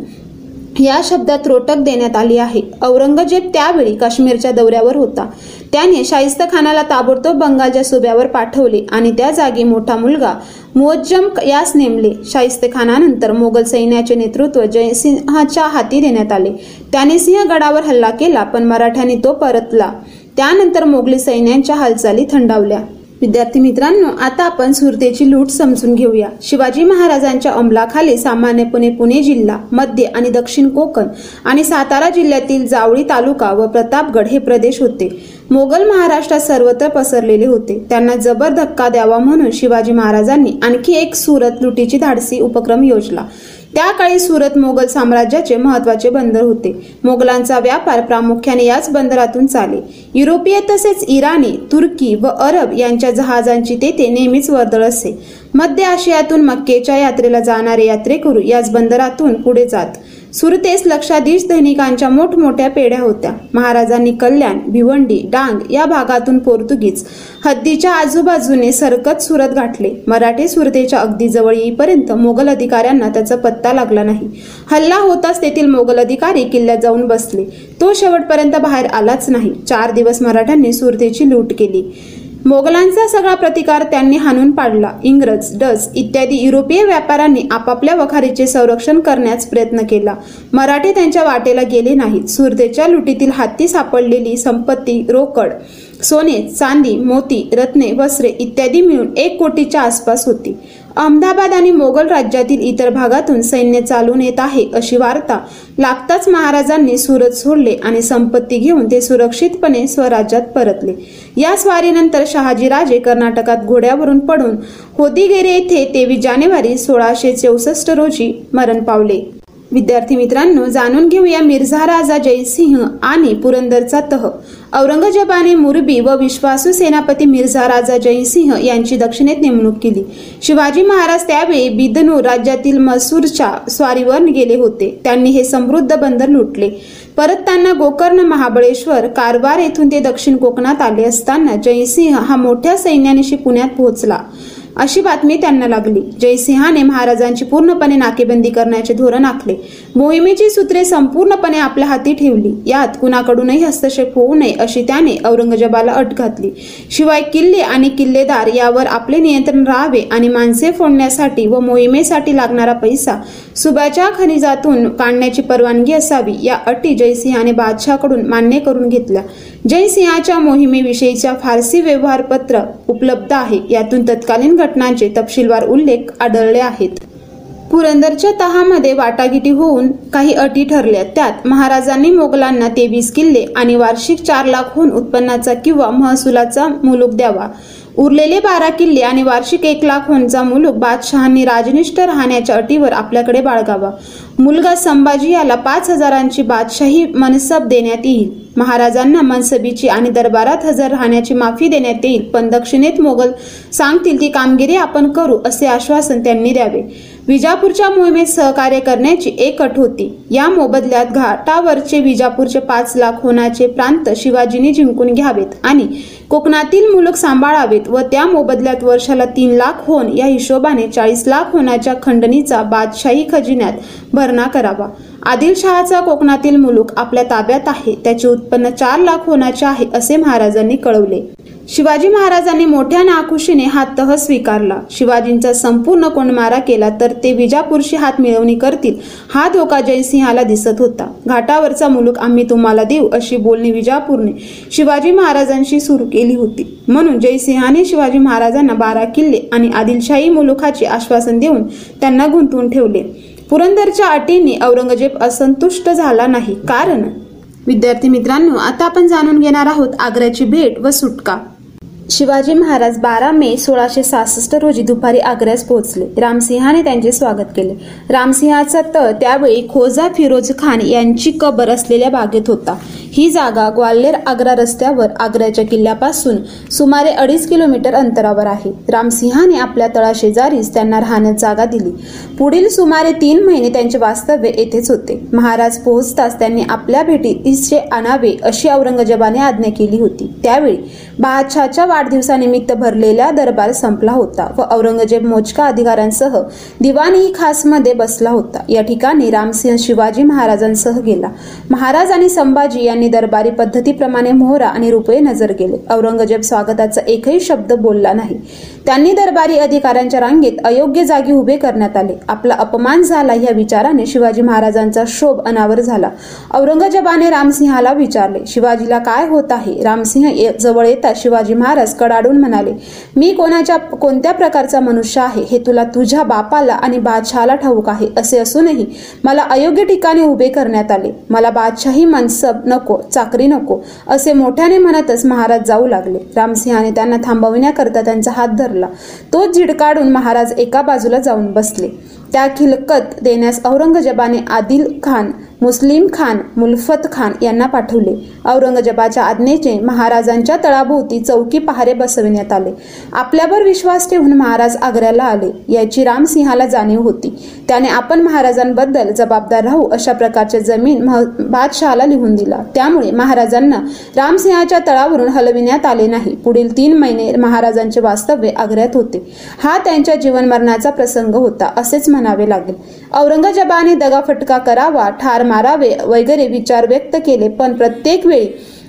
या शब्दात रोटक देण्यात आली आहे. औरंगजेब त्यावेळी काश्मीरच्या दौऱ्यावर होता. त्याने शाहिस्त खानाला ताबडतोब बंगालच्या सुब्यावर पाठवले आणि त्या जागी मोठा मुलगा मुअज्जम यास नेमले. शाहिस्त खानानंतर मोगल सैन्याचे नेतृत्व जयसिंहाच्या हाती देण्यात आले. त्याने सिंहगडावर हल्ला केला पण मराठ्यांनी तो परतला. त्यानंतर मोगली सैन्यांच्या हालचाली थंडावल्या. विद्यार्थी मित्रांनो आता आपण सुरतेची लूट समजून घेऊया. शिवाजी महाराजांच्या अंमलाखाली सामान्यपणे पुणे जिल्हा मध्य आणि दक्षिण कोकण आणि सातारा जिल्ह्यातील जावळी तालुका व प्रतापगड हे प्रदेश होते. मोगल महाराष्ट्रात सर्वत्र पसरलेले होते. त्यांना जबर धक्का द्यावा म्हणून शिवाजी महाराजांनी आणखी एक सुरत लुटीची धाडसी उपक्रम योजला. त्या काळी सुरत मोगल साम्राज्याचे महत्त्वाचे बंदर होते. मोगलांचा व्यापार प्रामुख्याने याच बंदरातून चाले. युरोपीय तसेच इराणी तुर्की व अरब यांच्या जहाजांची तेथे नेहमीच वर्दळ असे. मध्य आशियातून मक्केच्या यात्रेला जाणारे यात्रेकरू याच बंदरातून पुढे जात. सुरतेस लक्षाधीश दैनिकांच्या मोठमोठ्या पेढ्या होत्या. महाराजांनी कल्याण भिवंडी डांग या भागातून पोर्तुगीज हद्दीच्या आजूबाजूने सरकत सुरत गाठले. मराठे सुरतेच्या अगदी जवळ येईपर्यंत मोगल अधिकाऱ्यांना त्याचा पत्ता लागला नाही. हल्ला होताच तेथील मोगल अधिकारी किल्ल्यात जाऊन बसले. तो शेवटपर्यंत बाहेर आलाच नाही. चार दिवस मराठ्यांनी सुरतेची लूट केली. मोगलांचा सगळा प्रतिकार त्यांनी हाणून पाडला. इंग्रज डच इत्यादी युरोपीय व्यापाऱ्यांनी आपापल्या वखारीचे संरक्षण करण्यास प्रयत्न केला. मराठे त्यांच्या वाटेला गेले नाहीत. सुरतेच्या लुटीतील हाती सापडलेली संपत्ती रोकड. सोने चांदी मोती रत्ने वस्त्रे इत्यादी मिळून एक कोटीच्या आसपास होती. अहमदाबाद आणि मोगल राज्यातील इतर भागातून सैन्य चालून येत आहे अशी वार्ता लागताच महाराजांनी सुरत सोडले आणि संपत्ती घेऊन ते सुरक्षितपणे स्वराज्यात परतले. या स्वारीनंतर शहाजीराजे कर्नाटकात घोड्यावरून पडून होदिगेरे येथे तेवीस जानेवारी सोळाशे चौसष्ट रोजी मरण पावले. विद्यार्थी मित्रांनो जाणून घेऊया मिर्झा राजा जयसिंह आणि पुरंदरचा तह. औरंगजेबाने मुरबी व विश्वासू सेनापती मिर्झा राजा जयसिंह यांची दक्षिणेत नेमणूक केली. शिवाजी महाराज त्यावेळी बिदनूर राज्यातील मसूरच्या स्वारीवर गेले होते. त्यांनी हे समृद्ध बंदर लुटले. परतताना गोकर्ण महाबळेश्वर कारवार येथून ते दक्षिण कोकणात आले असताना जयसिंह हा मोठ्या सैन्यानिशी पुण्यात पोहोचला. अशी बातमी त्यांना लागली. जयसिंहाने महाराजांची पूर्णपणे नाकेबंदी करण्याचे धोरण आखले. मोहिमेची सूत्रे संपूर्णपणे आपल्या हाती ठेवली. यात कुणाकडूनही हस्तक्षेप होऊ नये अशी त्याने औरंगजेबाला अट घातली. शिवाय किल्ले आणि किल्लेदार यावर आपले नियंत्रण राहावे आणि माणसे फोडण्यासाठी व मोहिमेसाठी लागणारा पैसा सुब्याच्या खनिजातून काढण्याची परवानगी असावी या अटी जयसिंहाने बादशाहकडून मान्य करून घेतल्या. जयसिंहाच्या मोहिमेविषयीच्या फारसी व्यवहारपत्र उपलब्ध आहे. यातून तत्कालीन घटनांचे तपशीलवार उल्लेख आढळले आहेत. पुरंदरच्या तहामध्ये वाटाघिटी होऊन काही अटी ठरल्या. त्यात महाराजांनी मोगलांना तेवीस किल्ले आणि वार्षिक चार लाखहून उत्पन्नाचा किंवा महसुलाचा मुलूक द्यावा. उरलेले बारा किल्ले आणि वार्षिक एक लाखहूनचा मुलूक बादशहांनी राजनिष्ठ राहण्याच्या अटीवर आपल्याकडे बाळगावा. मुलगा संभाजी याला पाच हजारांची बादशाही मनसब देण्यात येईल. महाराजांना मनसबीची आणि दरबारात हजर राहण्याची माफी देण्यात येईल. पण दक्षिणेत मोगल सांगतील ती कामगिरी आपण करू असे आश्वासन त्यांनी द्यावे. विजापूरच्या मोहिमेत सहकार्य करण्याची एक अट होती. या मोबदल्यात घाटावरचे विजापूरचे पाच लाख होण्याचे प्रांत शिवाजीने जिंकून घ्यावेत आणि कोकणातील मुलक सांभाळावेत व त्या मोबदल्यात वर्षाला तीन लाख होन या हिशोबाने चाळीस लाख होण्याच्या खंडणीचा बादशाही खजिन्यात भरणा करावा. आदिलशहाचा कोकणातील मुलूक आपल्या ताब्यात आहे त्याचे उत्पन्न चार लाख होण्याचे आहे असे महाराजांनी कळवले. शिवाजी महाराजांनी मोठ्या नाखुशीने हा तह स्वीकारला. शिवाजींचा संपूर्ण कोंडमारा केला तर ते विजापूरशी हात मिळवणी करतील हा धोका जयसिंहाला दिसत होता. घाटावरचा मुलूक आम्ही तुम्हाला देऊ अशी बोलणी विजापूरने शिवाजी महाराजांशी सुरू केली होती. म्हणून जयसिंहाने शिवाजी महाराजांना बारा किल्ले आणि आदिलशाही मुलुखाचे आश्वासन देऊन त्यांना गुंतवून ठेवले. पुरंदरच्या अटींनी औरंगजेब असंतुष्ट झाला नाही. कारण विद्यार्थी मित्रांनो आता आपण जाणून घेणार आहोत आग्र्याची भेट व सुटका. शिवाजी महाराज बारा मे सोळाशे सहासष्ट रोजी दुपारी आग्र्यास पोहोचले. रामसिंहाने त्यांचे स्वागत केले. रामसिंहाचा तळ त्यावेळी खोजा फिरोज खान यांची कबर असलेल्या बागेत होता. ही जागा ग्वाल्हेर आग्रा रस्त्यावर आग्र्याच्या किल्ल्यापासून सुमारे अडीच किलोमीटर अंतरावर आहे. रामसिंहाने आपल्या तळाशेजारीच त्यांना राहण्यास जागा दिली. पुढील सुमारे तीन महिने त्यांचे वास्तव्य येथेच होते. महाराज पोहोचताच त्यांनी आपल्या भेटीत इसे आणावे अशी औरंगजेबाने आज्ञा केली होती. त्यावेळी बादशहाच्या वाढदिवसानिमित्त भरलेला दरबार संपला होता व औरंगजेब मोजका अधिकाऱ्यांसह दिवाणी खासमध्ये बसला होता. या ठिकाणी रामसिंह शिवाजी महाराजांसह गेला. महाराज आणि संभाजी यांनी दरबारी पद्धतीप्रमाणे मोहरा आणि रुपये नजर गेले. औरंगजेब स्वागताचा एकही शब्द बोलला नाही. त्यांनी दरबारी अधिकाऱ्यांच्या रांगेत अयोग्य जागी उभे करण्यात आले. आपला अपमान झाला या विचाराने शिवाजी महाराजांचा शोभ अनावर झाला. औरंगजेबाने रामसिंहाला विचारले शिवाजीला काय होत आहे? रामसिंह जवळ येता शिवाजी महाराज कडाडून म्हणाले मी कोणाच्या कोणत्या प्रकारचा मनुष्य आहे? हे तुला तुझ्या बापाला आणि बादशहाला ठाऊक आहे असे असूनही मला अयोग्य ठिकाणी उभे करण्यात आले. मला बादशाही मनसब नको. चाकरी नको असे मोठ्याने म्हणतच महाराज जाऊ लागले. रामसिंहाने त्यांना थांबविण्याकरता त्यांचा हात धरला. तो झिडकाडून महाराज एका बाजूला जाऊन बसले. त्या खिलकत देण्यास औरंगजेबाने आदिल खान मुस्लिम खान मुल्फत खान यांना पाठवले. औरंगजेबाच्या आज्ञेचे महाराजांच्या तळाभोवती चौकी पहारे बसविण्यात आले. आपल्यावर विश्वास ठेवून महाराज आग्र्याला आले. याची रामसिंहाला जाणीव होती. त्याने आपण महाराजांबद्दल जबाबदार राहू अशा प्रकारचे जमीन बादशहाला लिहून दिला. त्यामुळे महाराजांना रामसिंहाच्या तळावरून हलविण्यात आले नाही. पुढील तीन महिने महाराजांचे वास्तव्य आग्र्यात होते. हा त्यांच्या जीवनमरणाचा प्रसंग होता असेच म्हणावे लागेल. औरंगजेबाने दगाफटका करावा ठार मारावे वगैरे विचार व्यक्त केले. पण प्रत्येक वेळी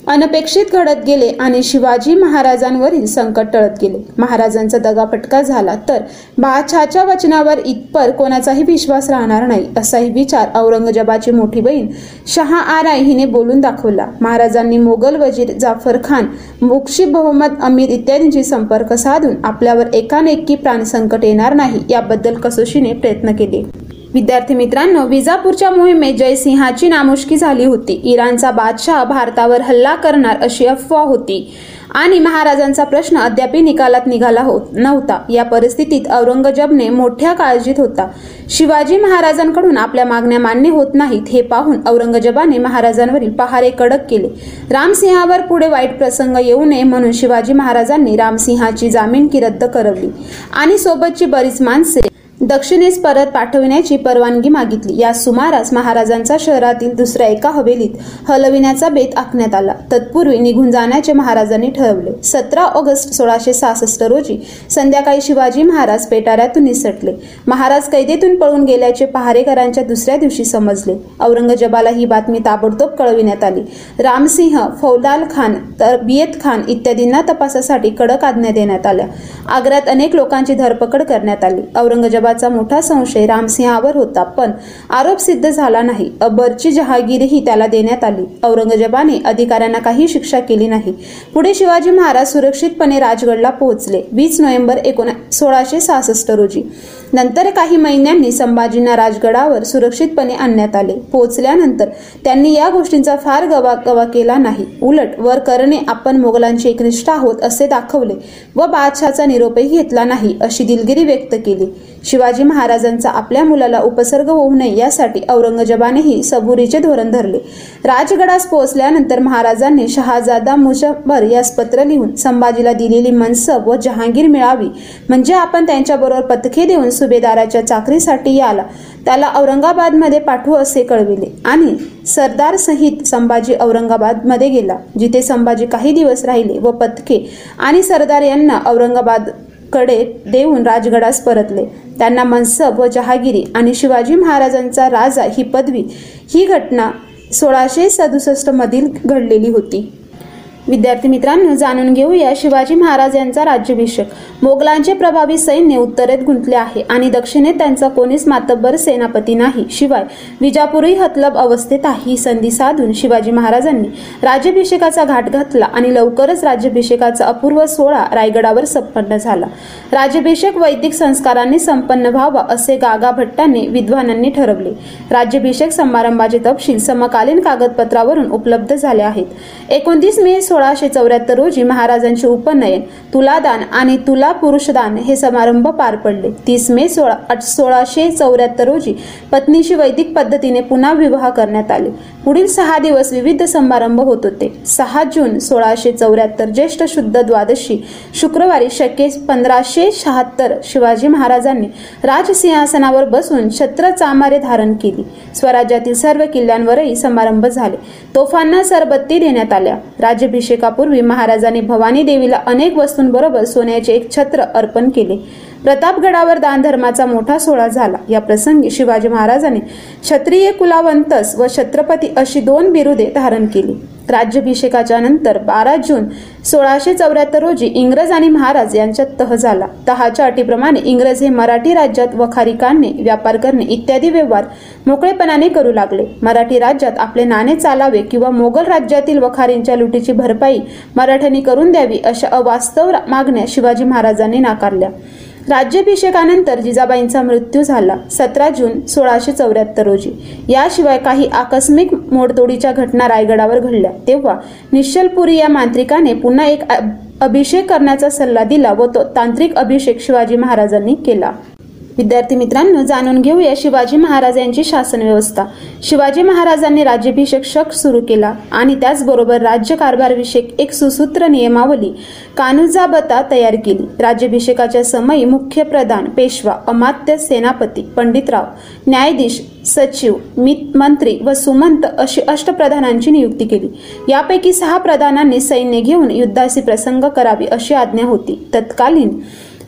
अनपेक्षित घडत गेले आणि शिवाजी महाराजांवरील संकट टळत गेले. महाराजांचा दगाफटका झाला तर बादशहाच्या वचनावर इतपर कोणाचाही विश्वास राहणार नाही असाही विचार औरंगजेबाची मोठी बहीण शहा आराय हिने बोलून दाखवला. महाराजांनी मोगल वजीर जाफर खान मुक्षी बहुमत अमीर इत्यादींशी संपर्क साधून आपल्यावर एकानेकी प्राणसंकट येणार नाही याबद्दल कसोशीने प्रयत्न केले. विद्यार्थी मित्रांनो विजापूरच्या मोहिमेत जयसिंहाची नामुष्की झाली होती. इराणचा बादशाह भारतावर हल्ला करणार अशी अफवा होती. आणि महाराजांचा प्रश्न अद्याप निकालात निघाला होत नव्हता. या परिस्थितीत औरंगजेबने मोठ्या काळजीत होता. शिवाजी महाराजांकडून आपल्या मागण्या मान्य होत नाहीत हे पाहून औरंगजेबाने महाराजांवरील पहारे कडक केले. रामसिंहावर पुढे वाईट प्रसंग येऊ नये म्हणून शिवाजी महाराजांनी रामसिंहाची जामीनकी रद्द करवली. आणि सोबतची बरीच माणसे दक्षिणेस परत पाठविण्याची परवानगी मागितली. या सुमारास महाराजांचा शहरातील दुसऱ्या एका हवेलीत हलविण्याचा बेत आखण्यात आला. तत्पूर्वी निघून जाण्याचे महाराजांनी ठरवले. सतरा ऑगस्ट सोळाशे सहासष्ट रोजी संध्याकाळी शिवाजी महाराज पेटाऱ्यातून निसटले. महाराज कैदेतून पळून गेल्याचे पहारेकरांच्या दुसऱ्या दिवशी समजले. औरंगजेबाला ही बातमी ताबडतोब कळविण्यात आली. रामसिंह फौलाल खान तरबियत खान इत्यादींना तपासासाठी कडक आज्ञा देण्यात आल्या. आग्र्यात अनेक लोकांची धरपकड करण्यात आली. औरंगजेबा मोठा संशय रामसिंहावर होता पण आरोप सिद्ध झाला नाही. अकबरची जहागीरही त्याला देण्यात आली. औरंगजेबाने अधिकाऱ्यांना काही शिक्षा केली नाही. पुढे शिवाजी महाराज सुरक्षितपणे राजगडला पोहोचले. वीस नोव्हेंबर एकोणा सोळाशे सहासष्ट रोजी. नंतर काही महिन्यांनी संभाजींना राजगडावर सुरक्षितपणे आणण्यात आले. पोहोचल्यानंतर त्यांनी या गोष्टींचा फार गवा गवा केला नाही. उलट वर करणे आपण मोगलांचे एकनिष्ठ आहोत असे दाखवले व बादशाचा निरोपही घेतला नाही अशी दिलगिरी व्यक्त केली. शिवाजी महाराजांचा आपल्या मुलाला उपसर्ग होऊ नये यासाठी औरंगजेबानेही सबुरीचे धोरण धरले. राजगडास पोहोचल्यानंतर महाराजांनी शहाजादा मुजफ्फर यास पत्र लिहून संभाजीला दिलेली मनसब व जहांगीर मिळावी म्हणजे आपण त्यांच्याबरोबर पथके देऊन सुभेदाराच्या चाकरीसाठी याला. त्याला औरंगाबादमध्ये पाठवू असे कळविले आणि सरदार सहित संभाजी औरंगाबादमध्ये गेला जिथे संभाजी काही दिवस राहिले व पथके आणि सरदार यांना औरंगाबादकडे देऊन राजगडास परतले. त्यांना मनसब व जहागिरी आणि शिवाजी महाराजांचा राजा ही पदवी ही घटना सोळाशे सदुसष्ट मधील घडलेली होती. विद्यार्थी मित्रांनो जाणून घेऊया शिवाजी महाराज यांचा राज्याभिषेक. मोगलांचे प्रभावी सैन्य उत्तरेत गुंतले आहे आणि दक्षिणेत त्यांचा कोणीच मातब्बर सेनापती नाही. शिवाय विजापूरही हतलब अवस्थेत आहे ही संधी साधून शिवाजी महाराजांनी राज्याभिषेकाचा घाट घातला आणि लवकरच राज्याभिषेकाचा अपूर्व सोहळा रायगडावर संपन्न झाला. राज्याभिषेक वैदिक संस्कारांनी संपन्न व्हावा असे गागा भट्टांनी विद्वानांनी ठरवले. राज्याभिषेक समारंभाचे तपशील समकालीन कागदपत्रावरून उपलब्ध झाले आहेत. एकोणतीस मे सोळाशे चौऱ्याहत्तर रोजी महाराजांचे उपनयन तुलादान आणि तुला पुरुषदान हे समारंभ पार पडले. तीस मे सोळा सोळाशे चौऱ्याहत्तर रोजी पत्नीशी वैदिक पद्धतीने पुन्हा विवाह करण्यात आले. पुढील सहा दिवस विविध समारंभ होत होते. सहा जून सोळाशे चौऱ्याहत्तर ज्येष्ठ शुद्ध द्वादशी शुक्रवारी शके पंधराशे शहात्तर शिवाजी महाराजांनी राजसिंहासनावर बसून छत्र चामारे धारण केली. स्वराज्यातील सर्व किल्ल्यांवरही समारंभ झाले. तोफांना सरबत्ती देण्यात आल्या. राज्याभिषेकापूर्वी महाराजांनी भवानी देवीला अनेक वस्तूंबरोबर सोन्याचे एक छत्र अर्पण केले. प्रतापगडावर दानधर्माचा मोठा सोहळा झाला. या प्रसंगी शिवाजी महाराजांनी क्षत्रिय कुलावंतस व छत्रपती अशी दोन बिरुदे धारण केली. राज्याभिषेकाच्या नंतर बारा जून सोळाशे चौऱ्याहत्तर रोजी इंग्रज आणि महाराज यांच्यात तह झाला. तहाच्या अटीप्रमाणे इंग्रज हे मराठी राज्यात वखारी काढणे व्यापार करणे इत्यादी व्यवहार मोकळेपणाने करू लागले. मराठी राज्यात आपले नाणे चालावे किंवा मोगल राज्यातील वखारींच्या लुटीची भरपाई मराठ्यांनी करून द्यावी अशा अवास्तव मागण्या शिवाजी महाराजांनी नाकारल्या. राज्याभिषेकानंतर जिजाबाईंचा मृत्यू झाला सतरा जून सोळाशे चौऱ्याहत्तर रोजी. याशिवाय काही आकस्मिक मोडतोडीच्या घटना रायगडावर घडल्या. तेव्हा निश्चलपुरी या मांत्रिकाने पुन्हा एक अभिषेक करण्याचा सल्ला दिला व तो तांत्रिक अभिषेक शिवाजी महाराजांनी केला. विद्यार्थी मित्रांनो जाणून घेऊया शिवाजी महाराज यांची शासन व्यवस्था. शिवाजी महाराजांनी राज्याभिषेक शक सुरू केला आणि त्याचबरोबर राज्य कारभारविषयक एक सुसूत्र नियमावली. कानुजाबता तयार केली. राज्याभिषेकाच्या समयी मुख्य प्रधान पेशवा अमात्य सेनापती पंडितराव न्यायाधीश सचिव मंत्री व सुमंत अशी अष्टप्रधानांची नियुक्ती केली. यापैकी सहा प्रधानांनी सैन्य घेऊन युद्धाशी प्रसंग करावी अशी आज्ञा होती. तत्कालीन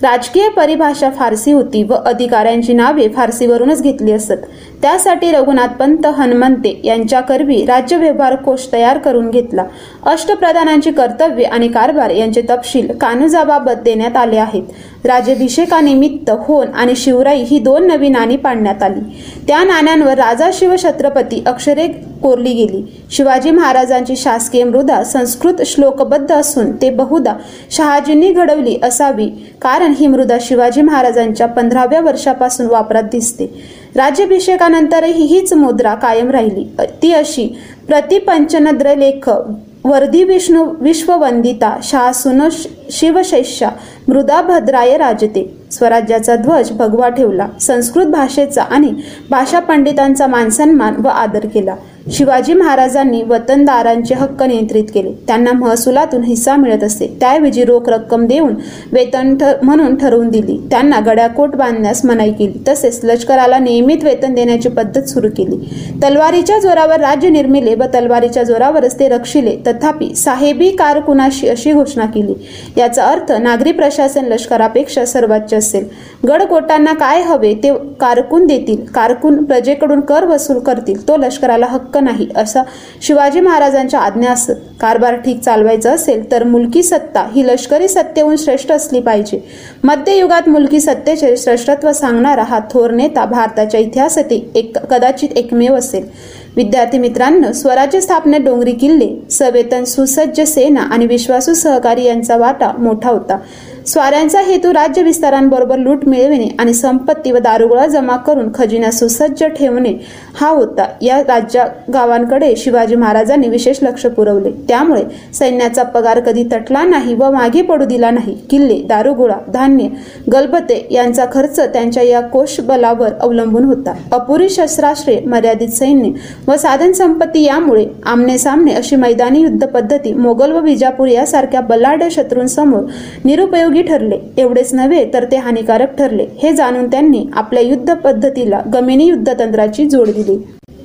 राजकीय परिभाषा फारसी होती व अधिकाऱ्यांची नावे फारसीवरूनच घेतली असत. त्यासाठी रघुनाथ पंत हनुमंते यांच्याकरवी राज्य व्यवहार कोश तयार करून घेतला. अष्टप्रधानांची कर्तव्ये आणि कारभार यांचे तपशील कानुजाबाबत देण्यात आले आहेत. राज्याभिषेकानिमित्त होन आणि शिवराई ही दोन नवी नाणी पाडण्यात आली. त्या नाण्यांवर राजा शिव छत्रपती अक्षरे कोरली गेली. शिवाजी महाराजांची शासकीय मृदा संस्कृत श्लोकबद्ध असून ते बहुधा शहाजींनी घडवली असावी कारण ही मृदा शिवाजी महाराजांच्या पंधराव्या वर्षापासून वापरात दिसते. राज्याभिषेकानंतरही हीच मुद्रा कायम राहिली. ती अशी प्रतिपंचनद्र लेख वर्धी विष्णू विश्ववंदिता शासून शिवशैष्या मृदा भद्राय राजते. स्वराज्याचा ध्वज भगवा ठेवला संस्कृत भाषेचा आणि भाषा पंडितांचा मानसन्मान व आदर केला. शिवाजी महाराजांनी वतनदारांचे हक्क नियंत्रित केले. त्यांना महसुलातून हिस्सा मिळत असे त्याऐवजी रोख रक्कम देऊन वेतन म्हणून ठरवून दिली. त्यांना गड्याकोट बांधण्यास मनाई केली. तसेच लष्कराला नियमित वेतन देण्याची पद्धत सुरू केली. तलवारीच्या जोरावर राज्य निर्मिले व तलवारीच्या जोरावरच ते रक्षिले. तथापि साहेबी कारकुनाशी अशी घोषणा केली? याचा अर्थ नागरी प्रशासन लष्करापेक्षा सर्वोच्च असेल. गडकोटांना काय हवे ते कारकून देतील. कारकून प्रजेकडून कर वसूल करतील. तो लष्कराला हक्क नाही. असा शिवाजी महाराजांच्या आज्ञा कारभार ठीक चालवायचा असेल तर मुलकी सत्ता ही लष्करी सत्तेहून श्रेष्ठ असली पाहिजे. मध्ययुगात मुलकी सत्तेचे श्रेष्ठत्व सांगणारा हा थोर नेता भारताच्या इतिहासातील एक कदाचित एकमेव असेल. विद्यार्थी मित्रांनो स्वराज्य स्थापनेत डोंगरी किल्ले सवेतन सुसज्ज सेना आणि विश्वासू सहकारी यांचा वाटा मोठा होता. स्वाऱ्यांचा हेतू राज्य विस्तारांबरोबर लूट मिळविणे आणि संपत्ती व दारुगोळा जमा करून खजिना सुसज्ज ठेवणे हा होता. या राज्या गावांकडे शिवाजी महाराजांनी विशेष लक्ष पुरवले. त्यामुळे सैन्याचा पगार कधी तटला नाही व मागे पडू दिला नाही. किल्ले दारुगोळा धान्य गलबते यांचा खर्च त्यांच्या या कोश बलावर अवलंबून होता. अपुरी शस्त्रास्त्रे मर्यादित सैन्य व साधन संपत्ती यामुळे आमने सामने अशी मैदानी युद्ध पद्धती मोगल व विजापूर यासारख्या बलाढ्य शत्रूंसमोर निरुपयोगी ठरले. एवढेच नव्हे तर ते हानिकारक ठरले. हे जाणून त्यांनी आपल्या युद्ध पद्धतीला गमिनी युद्धतंत्राची जोड दिली.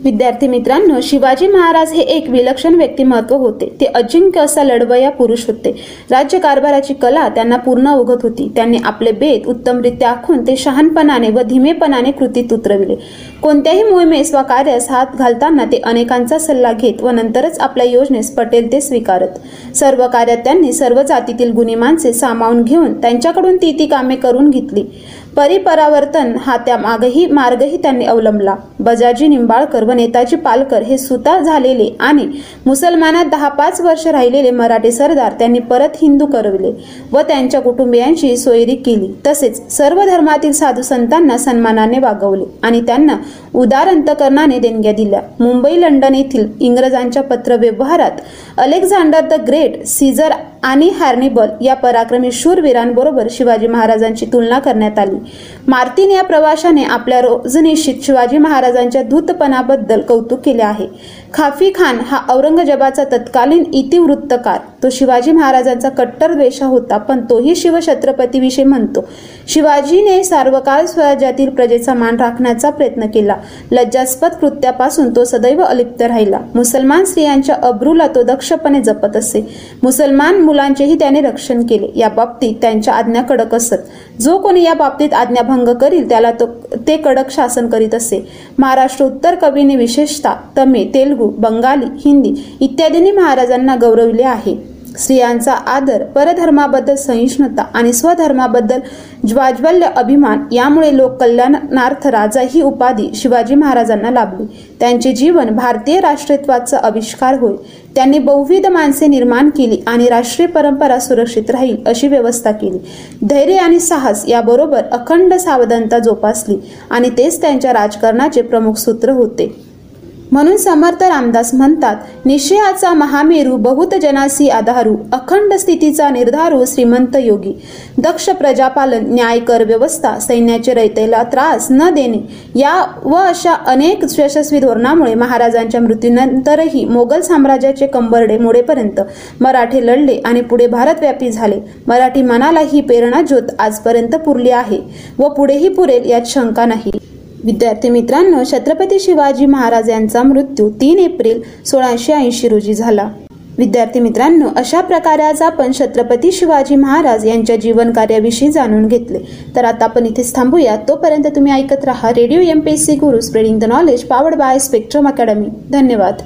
विद्यार्थी मित्रांनो शिवाजी महाराज हे एक विलक्षण व्यक्तिमत्व होते. ते अजिंक्य असा लढवया पुरुष होते. राज्यकारभाराची कला त्यांना पूर्ण अवगत होती. त्यांनी आपले बेत उत्तमरित्या आखून ते शहानपणाने व धीमेपणाने कृतीत उतरविले. कोणत्याही मोहिमेस वा कार्यास हात घालताना ते अनेकांचा सल्ला घेत व नंतरच आपल्या योजनेस पटेल ते स्वीकारत. सर्व कार्यात त्यांनी सर्व जातीतील गुणी माणसे सामावून घेऊन त्यांच्याकडून ती ती कामे करून घेतली. परिपरावर्तन हा त्या मागही मार्गही त्यांनी अवलंबला. बजाजी निंबाळकर व नेताजी पालकर हे सुता झालेले आणि मुसलमानात दहा पाच वर्ष राहिलेले मराठी सरदार त्यांनी परत हिंदू करविले व त्यांच्या कुटुंबियांची सोयरी केली. तसेच सर्व धर्मातील साधू संतांना सन्मानाने वागवले आणि त्यांना उदार अंतकरणाने देणग्या दिल्या. मुंबई लंडन येथील इंग्रजांच्या पत्रव्यवहारात अलेक्झांडर द ग्रेट सीझर आणि हार्निबल या पराक्रमी शूरवीरांबरोबर शिवाजी महाराजांची तुलना करण्यात आली. मार्तिन या प्रवाशाने आपल्या रोजनिशीत शिवाजी महाराजांच्या धूतपणाबद्दल कौतुक केले आहे. खाफी खान हा औरंगजेबाचा तत्कालीन इतिवृत्तकार. तो शिवाजी महाराजांचा कट्टर द्वेषा होता पण तोही शिवछत्रपतीविषयी म्हणतो. शिवाजीने सार्वकाळ स्वराज्यातील प्रजेचा मान राखण्याचा प्रयत्न केला. लज्जास्पद कृत्यापासून तो सदैव अलिप्त राहिला. मुसलमान स्त्रियांच्या अब्रूला तो दक्षपणे जपत असे. मुसलमान मुलांचेही त्याने रक्षण केले. या बाबतीत त्यांच्या आज्ञा कडक असत. जो कोणी या बाबतीत आज्ञाभंग करील त्याला तो ते कडक शासन करीत असे. महाराष्ट्र उत्तर कवीने विशेषतः तमिळ तेलगू बंगाली हिंदी इत्यादींनी महाराजांना गौरवले आहे. स्त्रियांचा आदर परधर्माबद्दल सहिष्णुता आणि स्वधर्माबद्दल ज्वाज्वल्य अभिमान यामुळे लोक कल्याणार्थ राजा ही उपाधी शिवाजी महाराजांना लाभली. त्यांचे जीवन भारतीय राष्ट्रीयत्वाचा आविष्कार होय. त्यांनी बहुविध माणसे निर्माण केली आणि राष्ट्रीय परंपरा सुरक्षित राहील अशी व्यवस्था केली. धैर्य आणि साहस याबरोबर अखंड सावधानता जोपासली आणि तेच त्यांच्या राजकारणाचे प्रमुख सूत्र होते. म्हणून समर्थ रामदास म्हणतात निश्चयाचा महामेरू बहुत जनासी आधारू अखंड स्थितीचा निर्धारू श्रीमंत योगी. दक्ष प्रजापालन न्यायकर व्यवस्था सैन्याचे रयतेला त्रास न देणे या व अशा अनेक यशस्वी धोरणामुळे महाराजांच्या मृत्यूनंतरही मोगल साम्राज्याचे कंबरडे मोडेपर्यंत मराठे लढले आणि पुढे भारतव्यापी झाले. मराठी मनाला ही प्रेरणा ज्योत आजपर्यंत पुरली आहे व पुढेही पुरेल यात शंका नाही. विद्यार्थी मित्रांनो छत्रपती शिवाजी महाराज यांचा मृत्यू तीन एप्रिल सोळाशे ऐंशी रोजी झाला. विद्यार्थी मित्रांनो अशा प्रकारे आज आपण छत्रपती शिवाजी महाराज यांच्या जीवन कार्याविषयी जाणून घेतले. तर आता आपण इथेच थांबूया. तोपर्यंत तुम्ही ऐकत राहा radio M P S C Guru spreading the knowledge powered by Spectrum academy धन्यवाद.